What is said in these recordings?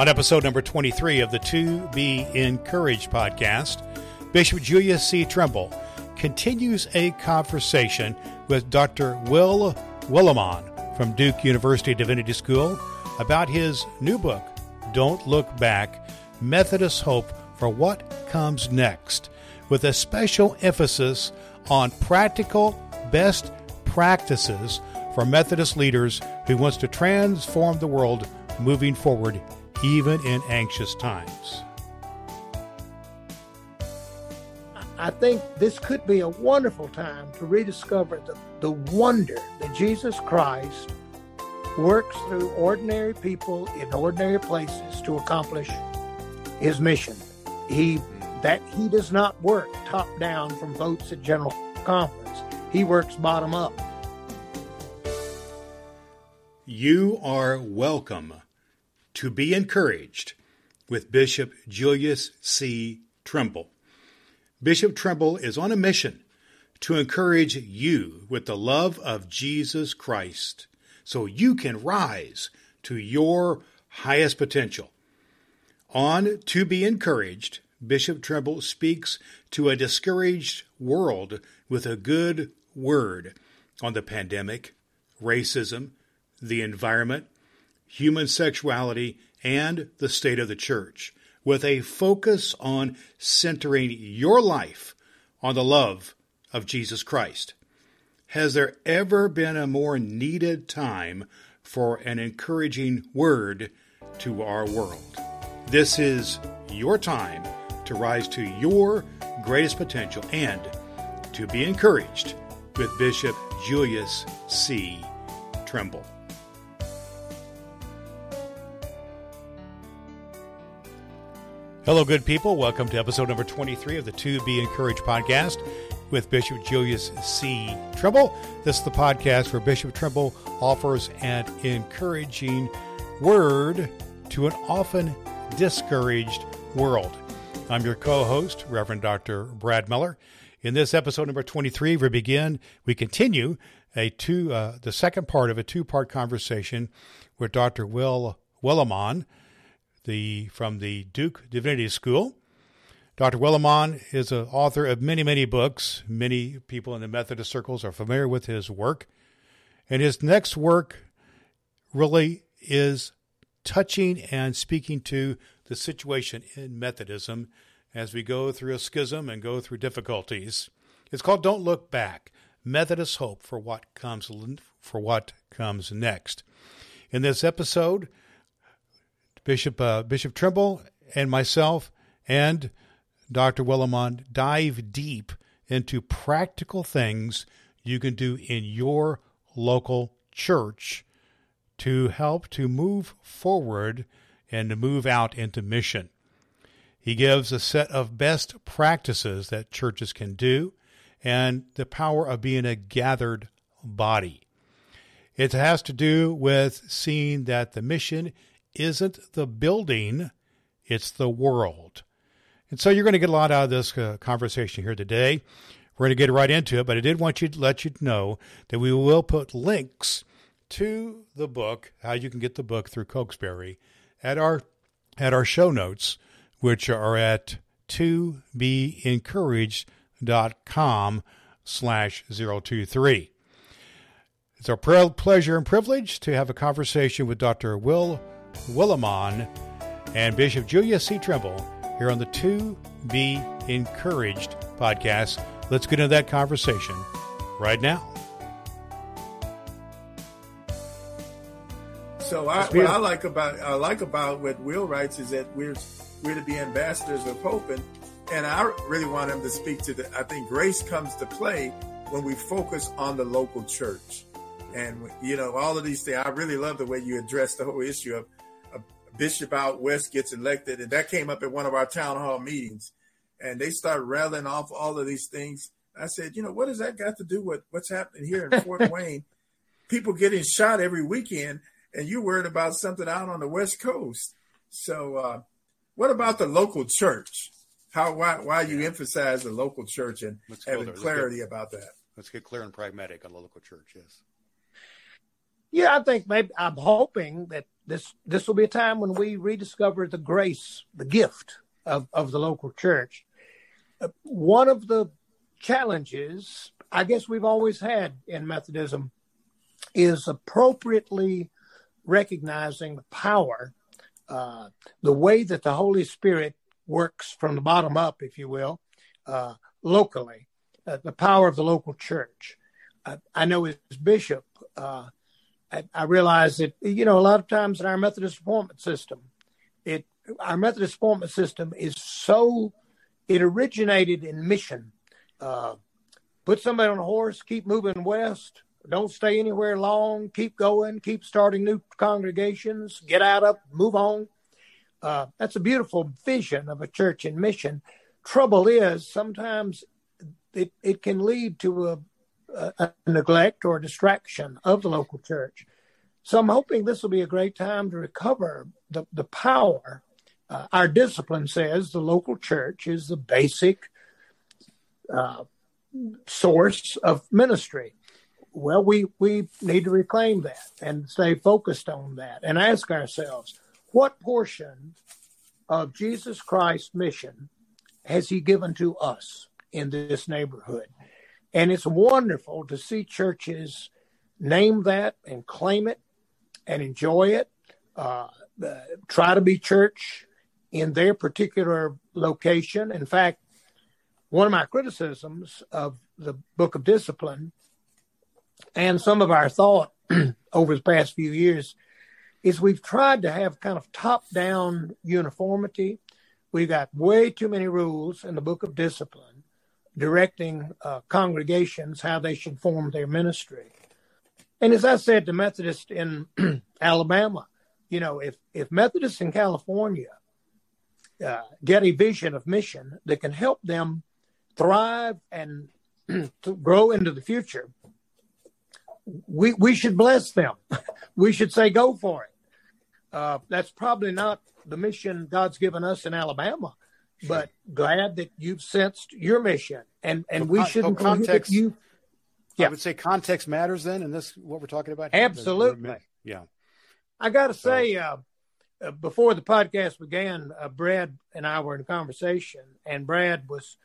On episode number 23 of the To Be Encouraged podcast, Bishop Julius C. Trimble continues a conversation with Dr. Will Willimon from Duke University Divinity School about his new book, Don't Look Back Methodist Hope for What Comes Next, with a special emphasis on practical best practices for Methodist leaders who wants to transform the world moving forward even in anxious times. I think this could be a wonderful time to rediscover the, the wonder that Jesus Christ works through ordinary people in ordinary places to accomplish his mission. He that he does not work top down from votes at general conference. He works bottom up. You are welcome to be encouraged with Bishop Julius C. Trimble. Bishop Trimble is on a mission to encourage you with the love of Jesus Christ so you can rise to your highest potential. On To Be Encouraged, Bishop Trimble speaks to a discouraged world with a good word on the pandemic, racism, the environment, human sexuality, and the state of the church, with a focus on centering your life on the love of Jesus Christ. Has there ever been a more needed time for an encouraging word to our world? This is your time to rise to your greatest potential and to be encouraged with Bishop Julius C. Trimble. Hello, good people. Welcome to episode number 23 of the To Be Encouraged podcast with Bishop Julius C. Trimble. This is the podcast where Bishop Trimble offers an encouraging word to an often discouraged world. I'm your co host, Reverend Dr. Brad Miller. In this episode number 23, we begin, we continue a two, uh, the second part of a two part conversation with Dr. Will Willimon the from the Duke Divinity School. Dr. Willimon is an author of many, many books. Many people in the Methodist circles are familiar with his work. And his next work really is touching and speaking to the situation in Methodism as we go through a schism and go through difficulties. It's called Don't Look Back Methodist Hope for What Comes, for what comes Next. In this episode, Bishop uh, Bishop Trimble and myself and Dr. Willimon dive deep into practical things you can do in your local church to help to move forward and to move out into mission. He gives a set of best practices that churches can do and the power of being a gathered body. It has to do with seeing that the mission isn't the building, it's the world. And so you're going to get a lot out of this uh, conversation here today. We're going to get right into it, but I did want you to let you know that we will put links to the book, how you can get the book through Cokesbury, at our at our show notes, which are at to be slash 023. It's our pleasure and privilege to have a conversation with Dr. Will Willimon and Bishop Julius C. Trimble here on the To Be Encouraged podcast. Let's get into that conversation right now. So I, what I like about I like about what Will writes is that we're we're to be ambassadors of hope, and and I really want him to speak to the. I think grace comes to play when we focus on the local church, and you know all of these things. I really love the way you address the whole issue of bishop out west gets elected, and that came up at one of our town hall meetings, and they start rattling off all of these things. I said, you know, what does that got to do with what's happening here in Fort Wayne? People getting shot every weekend, and you're worried about something out on the West Coast. So, uh, what about the local church? How why why you emphasize the local church and let's having clarity get, about that? Let's get clear and pragmatic on the local church. Yes. Yeah, I think maybe I'm hoping that this this will be a time when we rediscover the grace, the gift of, of the local church. Uh, one of the challenges I guess we've always had in Methodism is appropriately recognizing the power, uh, the way that the Holy Spirit works from the bottom up, if you will, uh, locally, uh, the power of the local church. I know as bishop, uh, I, realize that you know a lot of times in our Methodist appointment system, it our Methodist appointment system is so it originated in mission. Uh, put somebody on a horse, keep moving west, don't stay anywhere long, keep going, keep starting new congregations, get out of, move on. Uh, that's a beautiful vision of a church in mission. Trouble is, sometimes it, it can lead to a, a, neglect or distraction of the local church. So I'm hoping this will be a great time to recover the, the power. Uh, our discipline says the local church is the basic uh, source of ministry. Well, we, we need to reclaim that and stay focused on that and ask ourselves what portion of Jesus Christ's mission has he given to us in this neighborhood? And it's wonderful to see churches name that and claim it and enjoy it. Uh, uh, try to be church in their particular location. In fact, one of my criticisms of the book of discipline and some of our thought over the past few years is we've tried to have kind of top down uniformity. We've got way too many rules in the book of discipline directing uh, congregations how they should form their ministry. And as I said to Methodists in Alabama, you know, if, if Methodists in California uh, get a vision of mission that can help them thrive and to grow into the future, we we should bless them. we should say, "Go for it." Uh, that's probably not the mission God's given us in Alabama, sure. but glad that you've sensed your mission, and and we shouldn't context. You, yeah. I would say context matters then, and this what we're talking about. Here. Absolutely. Yeah. I got to say, uh, uh, before the podcast began, uh, Brad and I were in conversation, and Brad was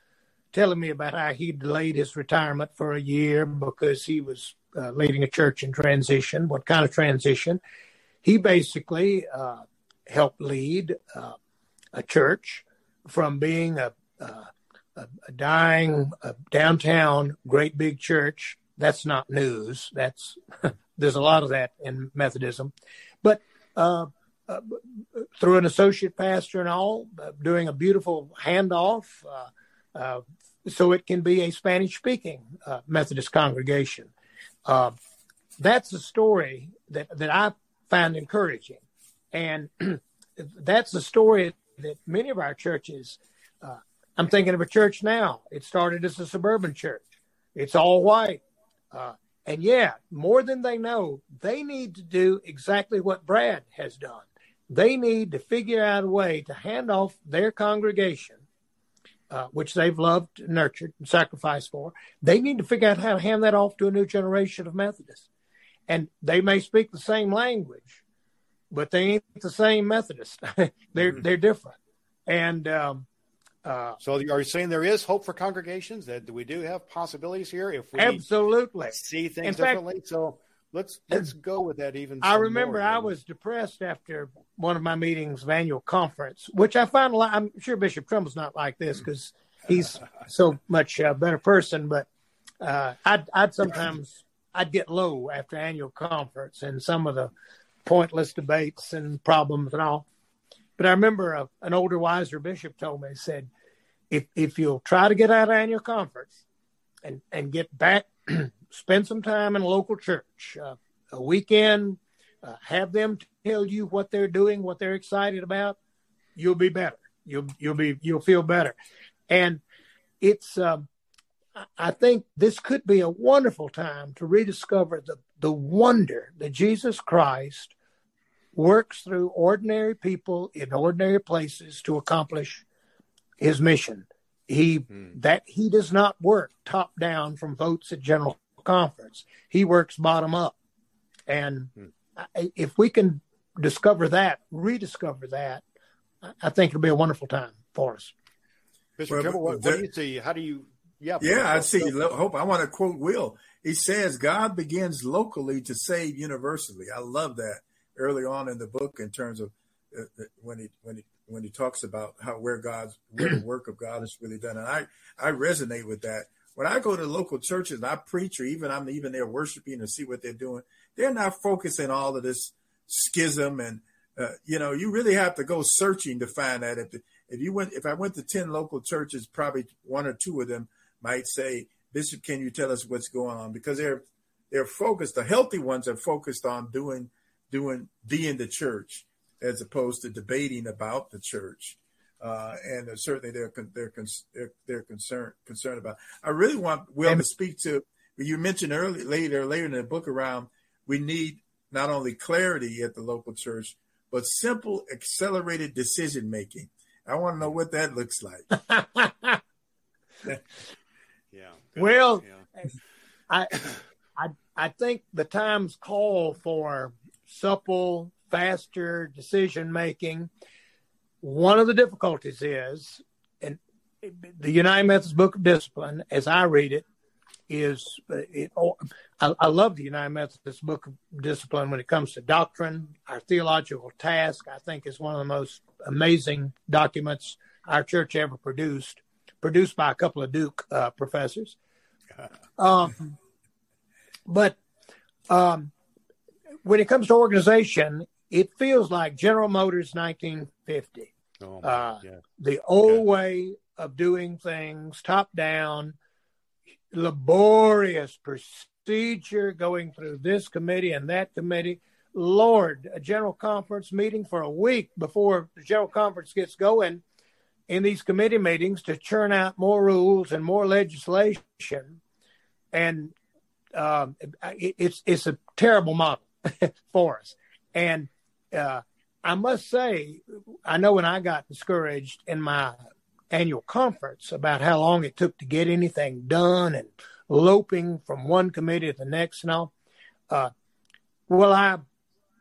telling me about how he delayed his retirement for a year because he was uh, leading a church in transition. What kind of transition? He basically uh, helped lead uh, a church from being a, a, a dying a downtown great big church. That's not news. That's there's a lot of that in Methodism, but uh, uh, through an associate pastor and all, uh, doing a beautiful handoff uh, uh, so it can be a Spanish speaking uh, Methodist congregation. That's a story that, that I find encouraging. And that's a story that many of our churches, uh, I'm thinking of a church now. It started as a suburban church, it's all white. Uh, and yeah, more than they know, they need to do exactly what Brad has done. They need to figure out a way to hand off their congregation uh, which they've loved, nurtured, and sacrificed for. They need to figure out how to hand that off to a new generation of Methodists. And they may speak the same language, but they ain't the same Methodist. they're mm-hmm. they're different. And um, uh, so, are you saying there is hope for congregations? That we do have possibilities here if we absolutely see things In differently. Fact, so let's let's go with that even i remember i was depressed after one of my meetings of annual conference which i find a lot i'm sure bishop trimble's not like this because he's so much a better person but uh, I'd, I'd sometimes i'd get low after annual conference and some of the pointless debates and problems and all but i remember a, an older wiser bishop told me said if if you'll try to get out of annual conference and and get back spend some time in a local church, uh, a weekend, uh, have them tell you what they're doing, what they're excited about. You'll be better. You'll you'll be you'll feel better, and it's. Um, I think this could be a wonderful time to rediscover the the wonder that Jesus Christ works through ordinary people in ordinary places to accomplish his mission. He hmm. that he does not work top down from votes at general conference. He works bottom up. And hmm. if we can discover that, rediscover that, I think it'll be a wonderful time for us. Mr. Well, Trimble, what, what do you see? How do you? Yeah, yeah, I see. Hope I want to quote Will. He says, "God begins locally to save universally." I love that early on in the book in terms of uh, uh when he when he when he talks about how where God's where the work of God is really done, and I I resonate with that. When I go to local churches and I preach, or even I'm even there worshiping to see what they're doing, they're not focusing all of this schism and uh, you know you really have to go searching to find that if if you went if I went to ten local churches, probably one or two of them might say, Bishop, can you tell us what's going on? Because they're they're focused. The healthy ones are focused on doing doing being the church as opposed to debating about the church. Uh, and certainly they're they're they're, they're concerned concerned about. I really want Will to speak to. You mentioned earlier later later in the book around we need not only clarity at the local church but simple accelerated decision making. I want to know what that looks like. yeah. Well, yeah. I I I think the times call for supple faster decision making. One of the difficulties is, and the United Methodist Book of Discipline, as I read it, is it, oh, I, I, love the United Methodist Book of Discipline when it comes to doctrine. Our theological task, I think, is one of the most amazing documents our church ever produced, produced by a couple of Duke uh, professors. Um, but um, when it comes to organization, it feels like General Motors 1950. Oh, uh. The old okay. way of doing things, top down, laborious procedure going through this committee and that committee. Lord, a general conference meeting for a week before the general conference gets going in these committee meetings to churn out more rules and more legislation. And um, it, it's, it's a terrible model for us. And uh, I must say, I know when I got discouraged in my annual conference about how long it took to get anything done and loping from one committee to the next and all. Uh, well, I,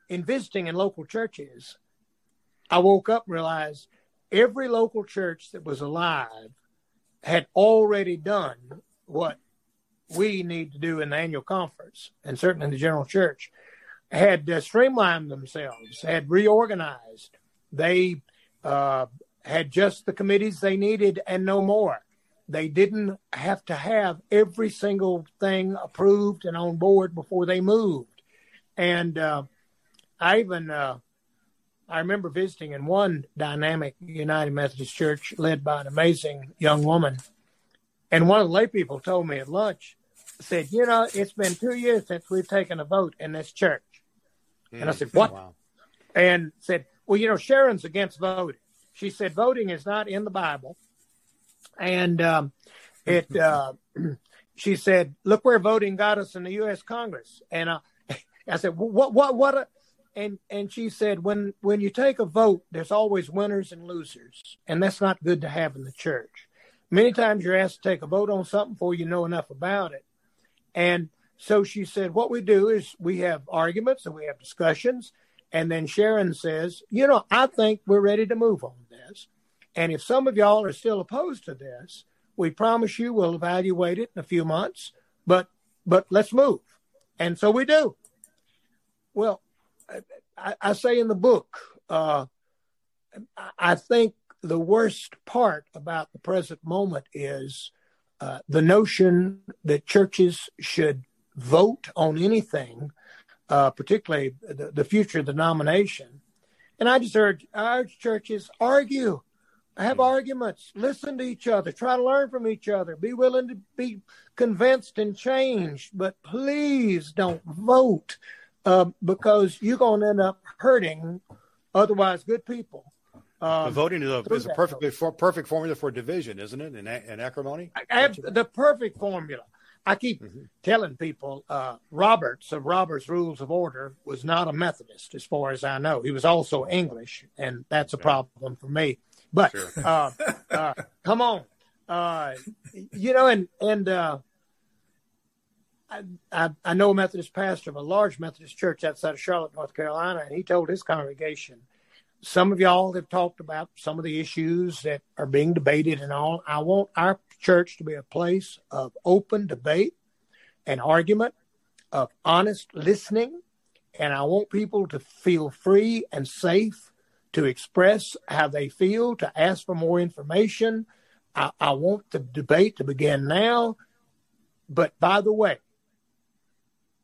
in visiting in local churches, I woke up and realized every local church that was alive had already done what we need to do in the annual conference and certainly in the general church had uh, streamlined themselves, had reorganized. They uh, had just the committees they needed and no more. They didn't have to have every single thing approved and on board before they moved. And uh, I even uh, I remember visiting in one dynamic United Methodist Church led by an amazing young woman, and one of the lay people told me at lunch, said, "You know, it's been two years since we've taken a vote in this church." Mm. And I said, "What?" Wow. And said, "Well, you know, Sharon's against voting." She said, "Voting is not in the Bible." and um, it uh, she said, "Look where voting got us in the U.S. Congress." And uh, I said, "What? What? What?" A, and and she said, "When when you take a vote, there's always winners and losers, and that's not good to have in the church. Many times you're asked to take a vote on something before you know enough about it." And so she said, "What we do is we have arguments and we have discussions." And then Sharon says, You know, I think we're ready to move on this. And if some of y'all are still opposed to this, we promise you we'll evaluate it in a few months, but but let's move. And so we do. Well, I, I say in the book, uh, I think the worst part about the present moment is uh, the notion that churches should vote on anything, uh, particularly the, the future of the denomination. And I just urge, I urge churches argue have arguments, listen to each other, try to learn from each other, be willing to be convinced and changed, but please don't vote uh, because you're going to end up hurting otherwise good people. Um, voting is a, is a perfectly for, perfect formula for division, isn't it? And, acrimony, have the perfect formula. I keep mm-hmm. telling people uh, Roberts of Robert's Rules of Order was not a Methodist, as far as I know. He was also English, and that's a problem for me. But sure. uh, uh, come on, uh, you know, and and uh, I, I know a Methodist pastor of a large Methodist church outside of Charlotte, North Carolina, and he told his congregation, some of y'all have talked about some of the issues that are being debated and all. I want our church to be a place of open debate and argument, of honest listening, and I want people to feel free and safe to express how they feel, to ask for more information. I, I want the debate to begin now. But by the way,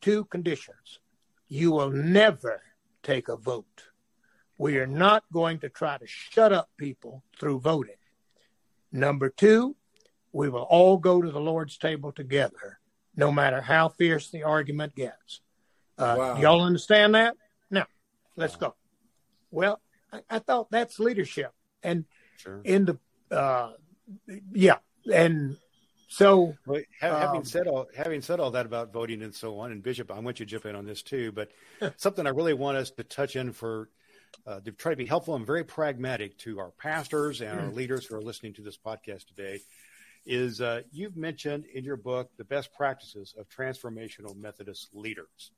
two conditions. You will never take a vote. We are not going to try to shut up people through voting. Number two, we will all go to the Lord's table together, no matter how fierce the argument gets. Uh, wow. Y'all understand that? Now, let's go. Well, I, I thought that's leadership. And sure. in the, uh, yeah. And so, well, having um, said all having said all that about voting and so on, and Bishop, I want you to jump in on this too. But something I really want us to touch in for uh, to try to be helpful and very pragmatic to our pastors and our mm. leaders who are listening to this podcast today is uh, you've mentioned in your book the best practices of transformational Methodist leaders,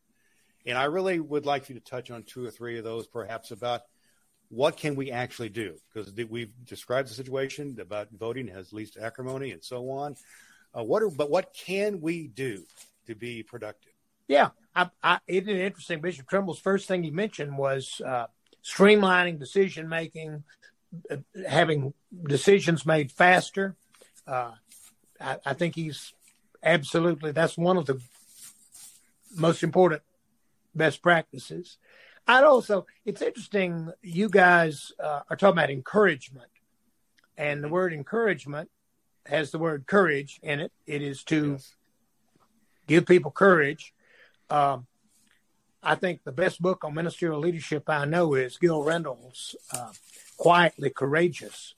and I really would like you to touch on two or three of those, perhaps about what can we actually do? Because we've described the situation about voting has least acrimony and so on. Uh, what are, but what can we do to be productive? Yeah, I, I, interesting. Bishop Trimble's first thing he mentioned was uh, streamlining decision making, uh, having decisions made faster. Uh, I, I think he's absolutely that's one of the most important best practices. I'd also, it's interesting, you guys uh, are talking about encouragement. And the word encouragement has the word courage in it. It is to yes. give people courage. Um, I think the best book on ministerial leadership I know is Gil Rendle's uh, Quietly Courageous.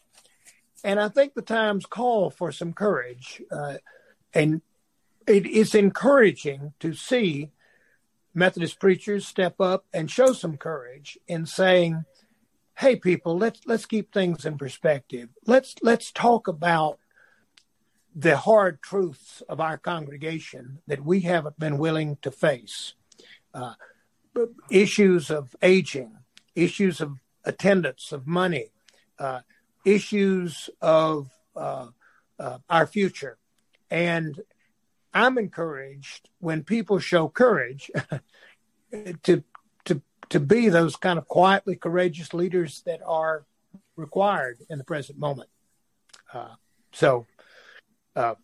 And I think the times call for some courage. Uh, and it is encouraging to see Methodist preachers step up and show some courage in saying, "Hey, people, let's let's keep things in perspective. Let's let's talk about the hard truths of our congregation that we haven't been willing to face. Uh, issues of aging, issues of attendance, of money, uh, issues of uh, uh our future, and I'm encouraged when people show courage to to to be those kind of quietly courageous leaders that are required in the present moment. Uh, so, uh,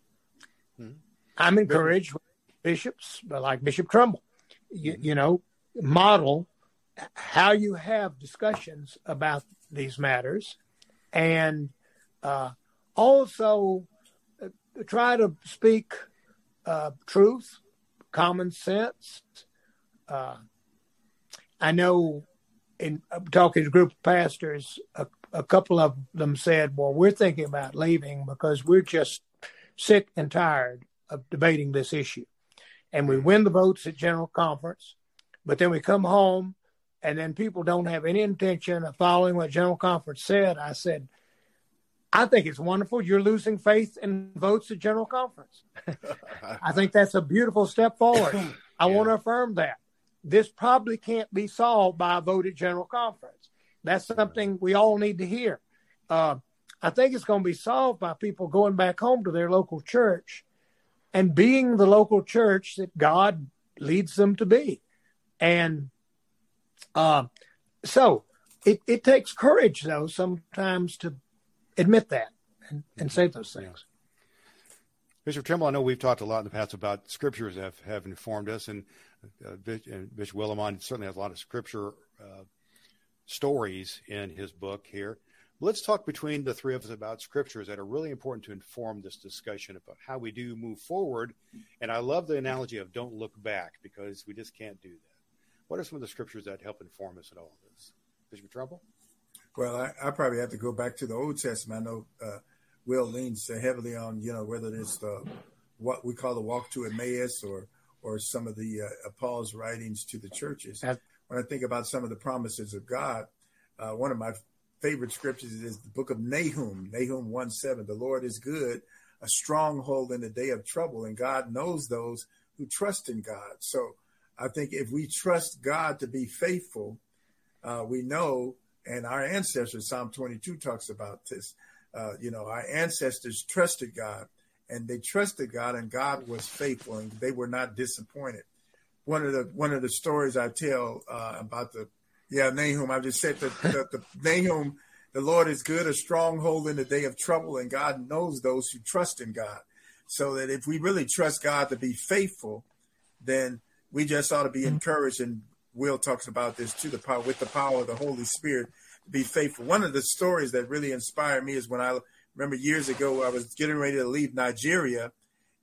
mm-hmm. I'm encouraged bishops like Bishop. You, mm-hmm. you know, model how you have discussions about these matters, and uh, also uh, try to speak uh, truth, common sense. Uh, I know in talking to a group of pastors, a, a, couple of them said, Well, we're thinking about leaving because we're just sick and tired of debating this issue. And we win the votes at General Conference, but then we come home and then people don't have any intention of following what General Conference said. I said, I think it's wonderful. You're losing faith in votes at General Conference. I think that's a beautiful step forward. I yeah. want to affirm that. This probably can't be solved by a vote at General Conference. That's something we all need to hear. Uh, I think it's going to be solved by people going back home to their local church and being the local church that God leads them to be. And uh, so it, it takes courage, though, sometimes to admit that and, and say those things. Bishop Trimble, I know we've talked a lot in the past about scriptures that have, have informed us, and, uh, Bishop Willimon certainly has a lot of scripture uh, stories in his book here. Let's talk between the three of us about scriptures that are really important to inform this discussion about how we do move forward. And I love the analogy of don't look back because we just can't do that. What are some of the scriptures that help inform us in all of this? Bishop Trimble? Well, I, I, probably have to go back to the Old Testament. I know uh, Will leans heavily on, you know, whether it's the what we call the walk to Emmaus or or some of the uh, Paul's writings to the churches. when I think about some of the promises of God, uh, one of my favorite scriptures is the book of Nahum, Nahum 1 7. The Lord is good, a stronghold in the day of trouble, and God knows those who trust in God. So I think if we trust God to be faithful, uh, we know, and our ancestors, Psalm 22 talks about this. Uh, you know, our ancestors trusted God, and they trusted God, and God was faithful, and they were not disappointed. One of the one of the stories I tell uh, about the yeah Nahum, I just said that the, the Nahum, the Lord is good, a stronghold in the day of trouble, and God knows those who trust in God. So that if we really trust God to be faithful, then we just ought to be encouraged. And Will talks about this too, the power with the power of the Holy Spirit to be faithful. One of the stories that really inspired me is when I remember years ago I was getting ready to leave Nigeria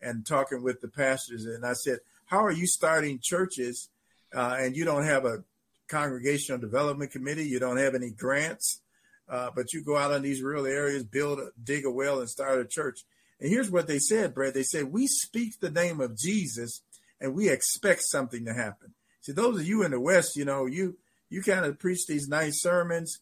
and talking with the pastors, and I said, "How are you starting churches uh, and you don't have a congregational development committee? You don't have any grants, uh, but you go out in these rural areas, build, a, dig a well, and start a church." And here's what they said, Brad. They said, We speak the name of Jesus and we expect something to happen. See, those of you in the West, you know, you you kind of preach these nice sermons,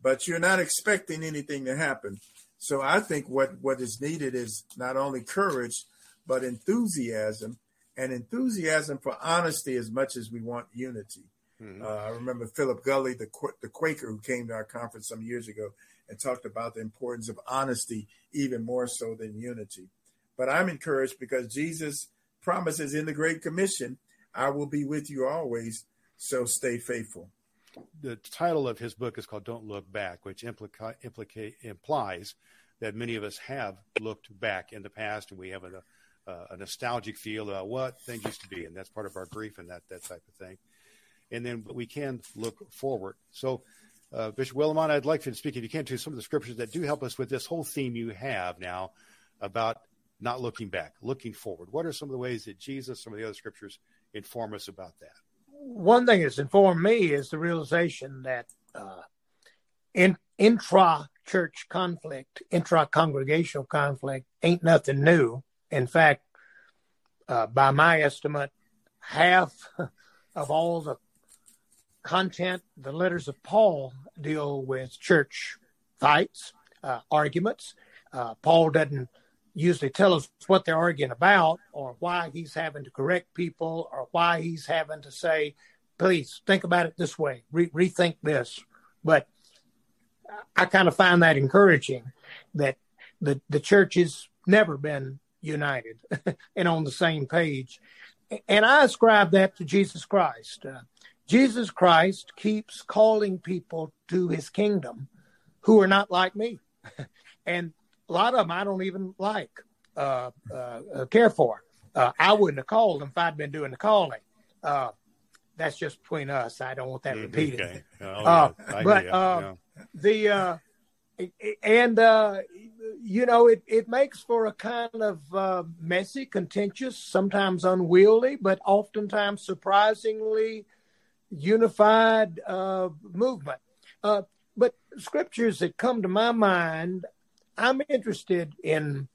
but you're not expecting anything to happen. So I think what what is needed is not only courage, but enthusiasm, and enthusiasm for honesty as much as we want unity. Mm-hmm. Uh, I remember Philip Gulley, the the Quaker who came to our conference some years ago and talked about the importance of honesty even more so than unity. But I'm encouraged because Jesus promises in the Great Commission, I will be with you always, so stay faithful. The title of his book is called Don't Look Back, which implica- implica- implies that many of us have looked back in the past and we have a, a nostalgic feel about what things used to be, and that's part of our grief and that, that type of thing. And then we can look forward. So uh, Bishop Willimon, I'd like you to speak, if you can, to some of the scriptures that do help us with this whole theme you have now about not looking back, looking forward. What are some of the ways that Jesus, some of the other scriptures, inform us about that? One thing that's informed me is the realization that uh, in intra church conflict, intra congregational conflict ain't nothing new. In fact, uh, by my estimate, half of all the content, the letters of Paul deal with church fights, uh, arguments. Uh, Paul doesn't usually tell us what they're arguing about or why he's having to correct people or why he's having to say, please think about it this way, Re- rethink this. But I kind of find that encouraging that the, the church has never been united and on the same page. And I ascribe that to Jesus Christ. Uh, Jesus Christ keeps calling people to his kingdom who are not like me. and a lot of them I don't even like, uh, uh, care for. Uh, I wouldn't have called them if I'd been doing the calling. Uh, that's just between us. I don't want that mm, repeated. Okay. Oh, uh, yeah. but uh, yeah. the and you know it, it makes for a kind of messy, contentious, sometimes unwieldy, but oftentimes surprisingly unified uh, movement. Uh, but scriptures that come to my mind, I'm interested in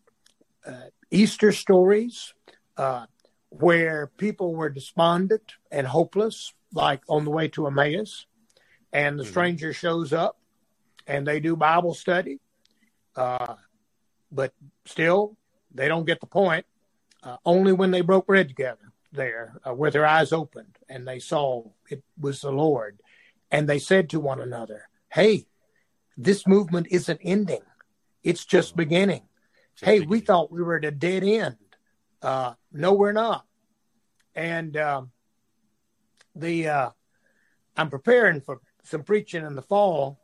uh, Easter stories uh, where people were despondent and hopeless, like on the way to Emmaus, and the mm-hmm. stranger shows up and they do Bible study, uh, but still they don't get the point. Uh, only when they broke bread together there uh, where their eyes opened and they saw it was the Lord. And they said to one another, Hey, this movement isn't ending, it's just beginning. Just hey, beginning. we thought we were at a dead end. Uh, no, we're not. And um, the uh, I'm preparing for some preaching in the fall,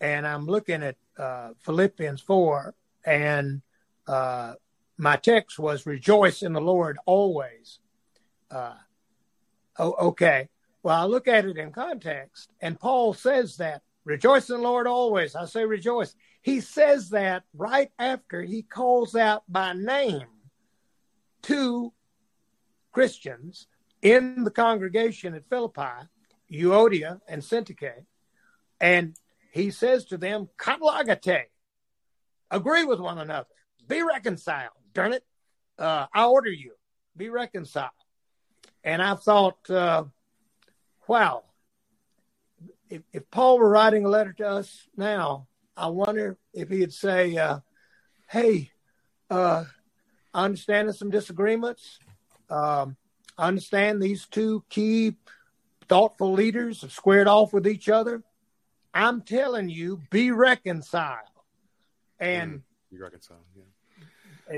and I'm looking at uh, Philippians 4, and uh, my text was rejoice in the Lord always. Uh, oh, okay. Well, I look at it in context, and Paul says that rejoice in the Lord always. I say rejoice. He says that right after he calls out by name two Christians in the congregation at Philippi, Euodia and Syntyche, and he says to them, "Katalagate, agree with one another, be reconciled." Darn it, uh, I order you, be reconciled. And I thought, uh, wow, if, if, Paul were writing a letter to us now, I wonder if he'd say, uh, hey, uh, I understand some disagreements. Um, I understand these two key thoughtful leaders have squared off with each other. I'm telling you, be reconciled. And mm, be reconciled, yeah.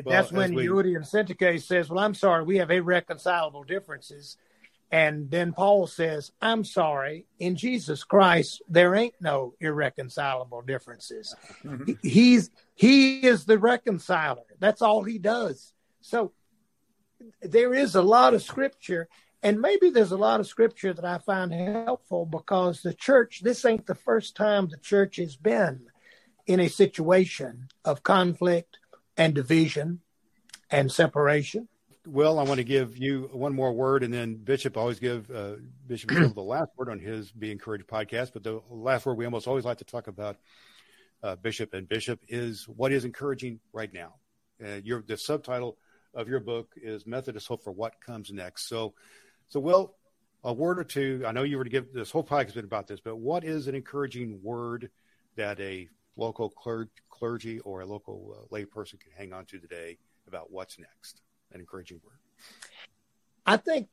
That's well, when we... and Syntyche says, Well, I'm sorry, we have irreconcilable differences. And then Paul says, I'm sorry, in Jesus Christ, there ain't no irreconcilable differences. Mm-hmm. He's he is the reconciler. That's all he does. So there is a lot of scripture, and maybe there's a lot of scripture that I find helpful because the church, this ain't the first time the church has been in a situation of conflict and division and separation. Well, I want to give you one more word, and then Bishop always give uh, Bishop the last word on his Be Encouraged podcast. But the last word we almost always like to talk about, uh, Bishop and Bishop, is what is encouraging right now. Uh, your the subtitle of your book is Methodist Hope for What Comes Next. So, so Will, a word or two. I know you were to give this whole podcast been about this, but what is an encouraging word that a local clergy, clergy or a local uh, layperson can hang on to today about what's next? An encouraging word. I think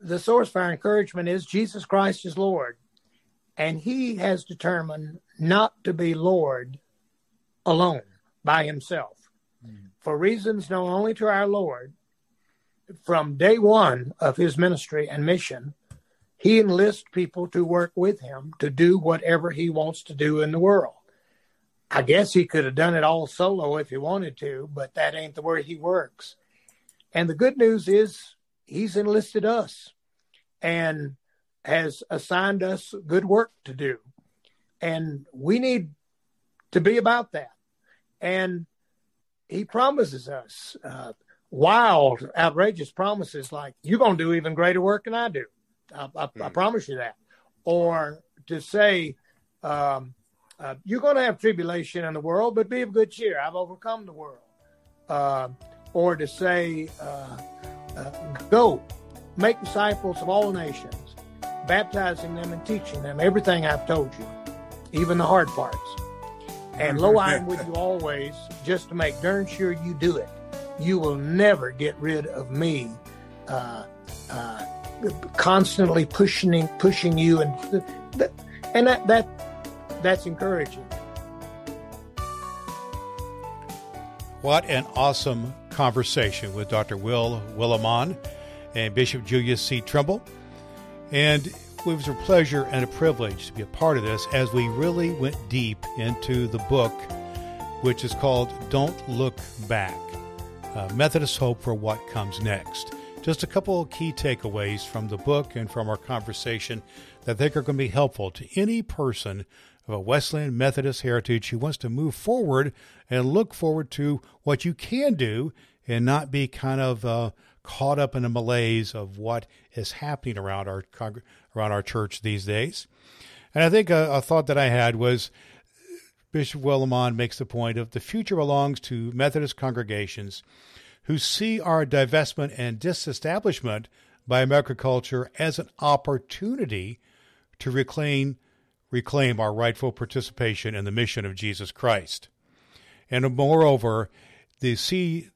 the source for our encouragement is Jesus Christ is Lord, and He has determined not to be Lord alone by Himself mm. for reasons known only to our Lord. From day one of His ministry and mission, He enlists people to work with Him to do whatever He wants to do in the world. I guess he could have done it all solo if he wanted to, but that ain't the way he works. And the good news is he's enlisted us and has assigned us good work to do. And we need to be about that. And he promises us uh, wild, outrageous promises like, you're going to do even greater work than I do. I, I, I hmm. promise you that. Or to say, um, uh, you're going to have tribulation in the world, but be of good cheer. I've overcome the world. Uh, or to say, uh, uh, go, make disciples of all nations, baptizing them and teaching them everything I've told you, even the hard parts. And lo, I am with you always, just to make darn sure you do it. You will never get rid of me. Uh, uh, constantly pushing pushing you and and that that that's encouraging. What an awesome conversation with Dr. Will Willimon and Bishop Julius C. Trimble. And it was a pleasure and a privilege to be a part of this as we really went deep into the book, which is called Don't Look Back uh, Methodist Hope for What Comes Next. Just a couple of key takeaways from the book and from our conversation that I think are going to be helpful to any person of a Wesleyan Methodist heritage who wants to move forward and look forward to what you can do and not be kind of uh, caught up in the malaise of what is happening around our around our church these days. And I think a, a thought that I had was Bishop Willimon makes the point of the future belongs to Methodist congregations who see our divestment and disestablishment by American culture as an opportunity to reclaim reclaim our rightful participation in the mission of Jesus Christ. And moreover, the see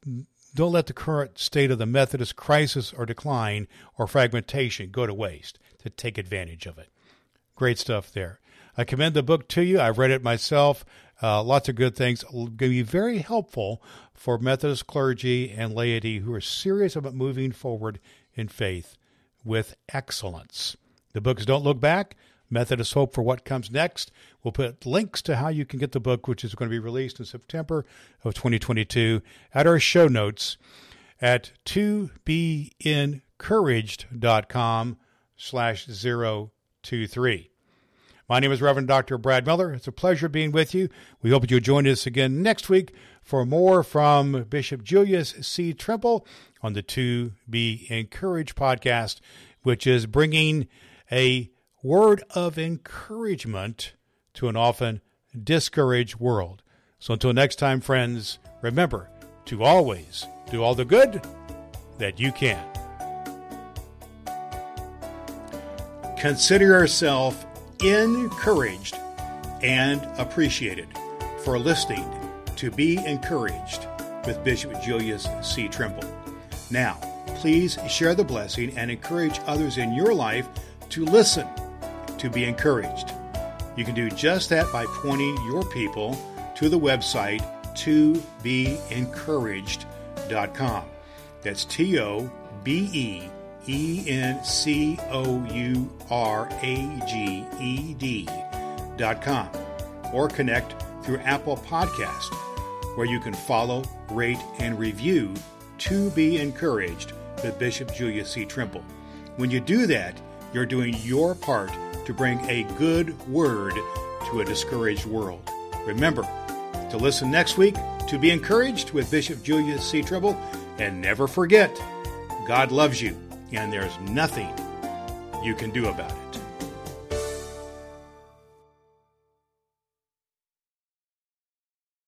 don't let the current state of the Methodist crisis or decline or fragmentation go to waste to take advantage of it. Great stuff there. I commend the book to you. I've read it myself. Uh, lots of good things. To be very helpful for Methodist clergy and laity who are serious about moving forward in faith with excellence. The books Don't Look Back, Methodist Hope for what comes next. We'll put links to how you can get the book, which is going to be released in September of 2022, at our show notes at 2beencouraged.com slash 023. My name is Reverend Dr. Brad Miller. It's a pleasure being with you. We hope that you'll join us again next week for more from Bishop Julius C. Trimble on the To Be Encouraged podcast, which is bringing a word of encouragement to an often discouraged world. So until next time, friends, remember to always do all the good that you can. Consider yourself encouraged and appreciated for listening to Be Encouraged with Bishop Julius C. Trimble. Now, please share the blessing and encourage others in your life to listen, to be encouraged. You can do just that by pointing your people to the website to be encouraged.com. That's T O B E E N C O U R A G E D dot com or connect through Apple Podcast, where you can follow, rate, and review To Be Encouraged with Bishop Julius C. Trimble. When you do that, you're doing your part to bring a good word to a discouraged world. Remember to listen next week to be encouraged with Bishop Julius C. Trimble, and never forget God loves you, and there's nothing you can do about it.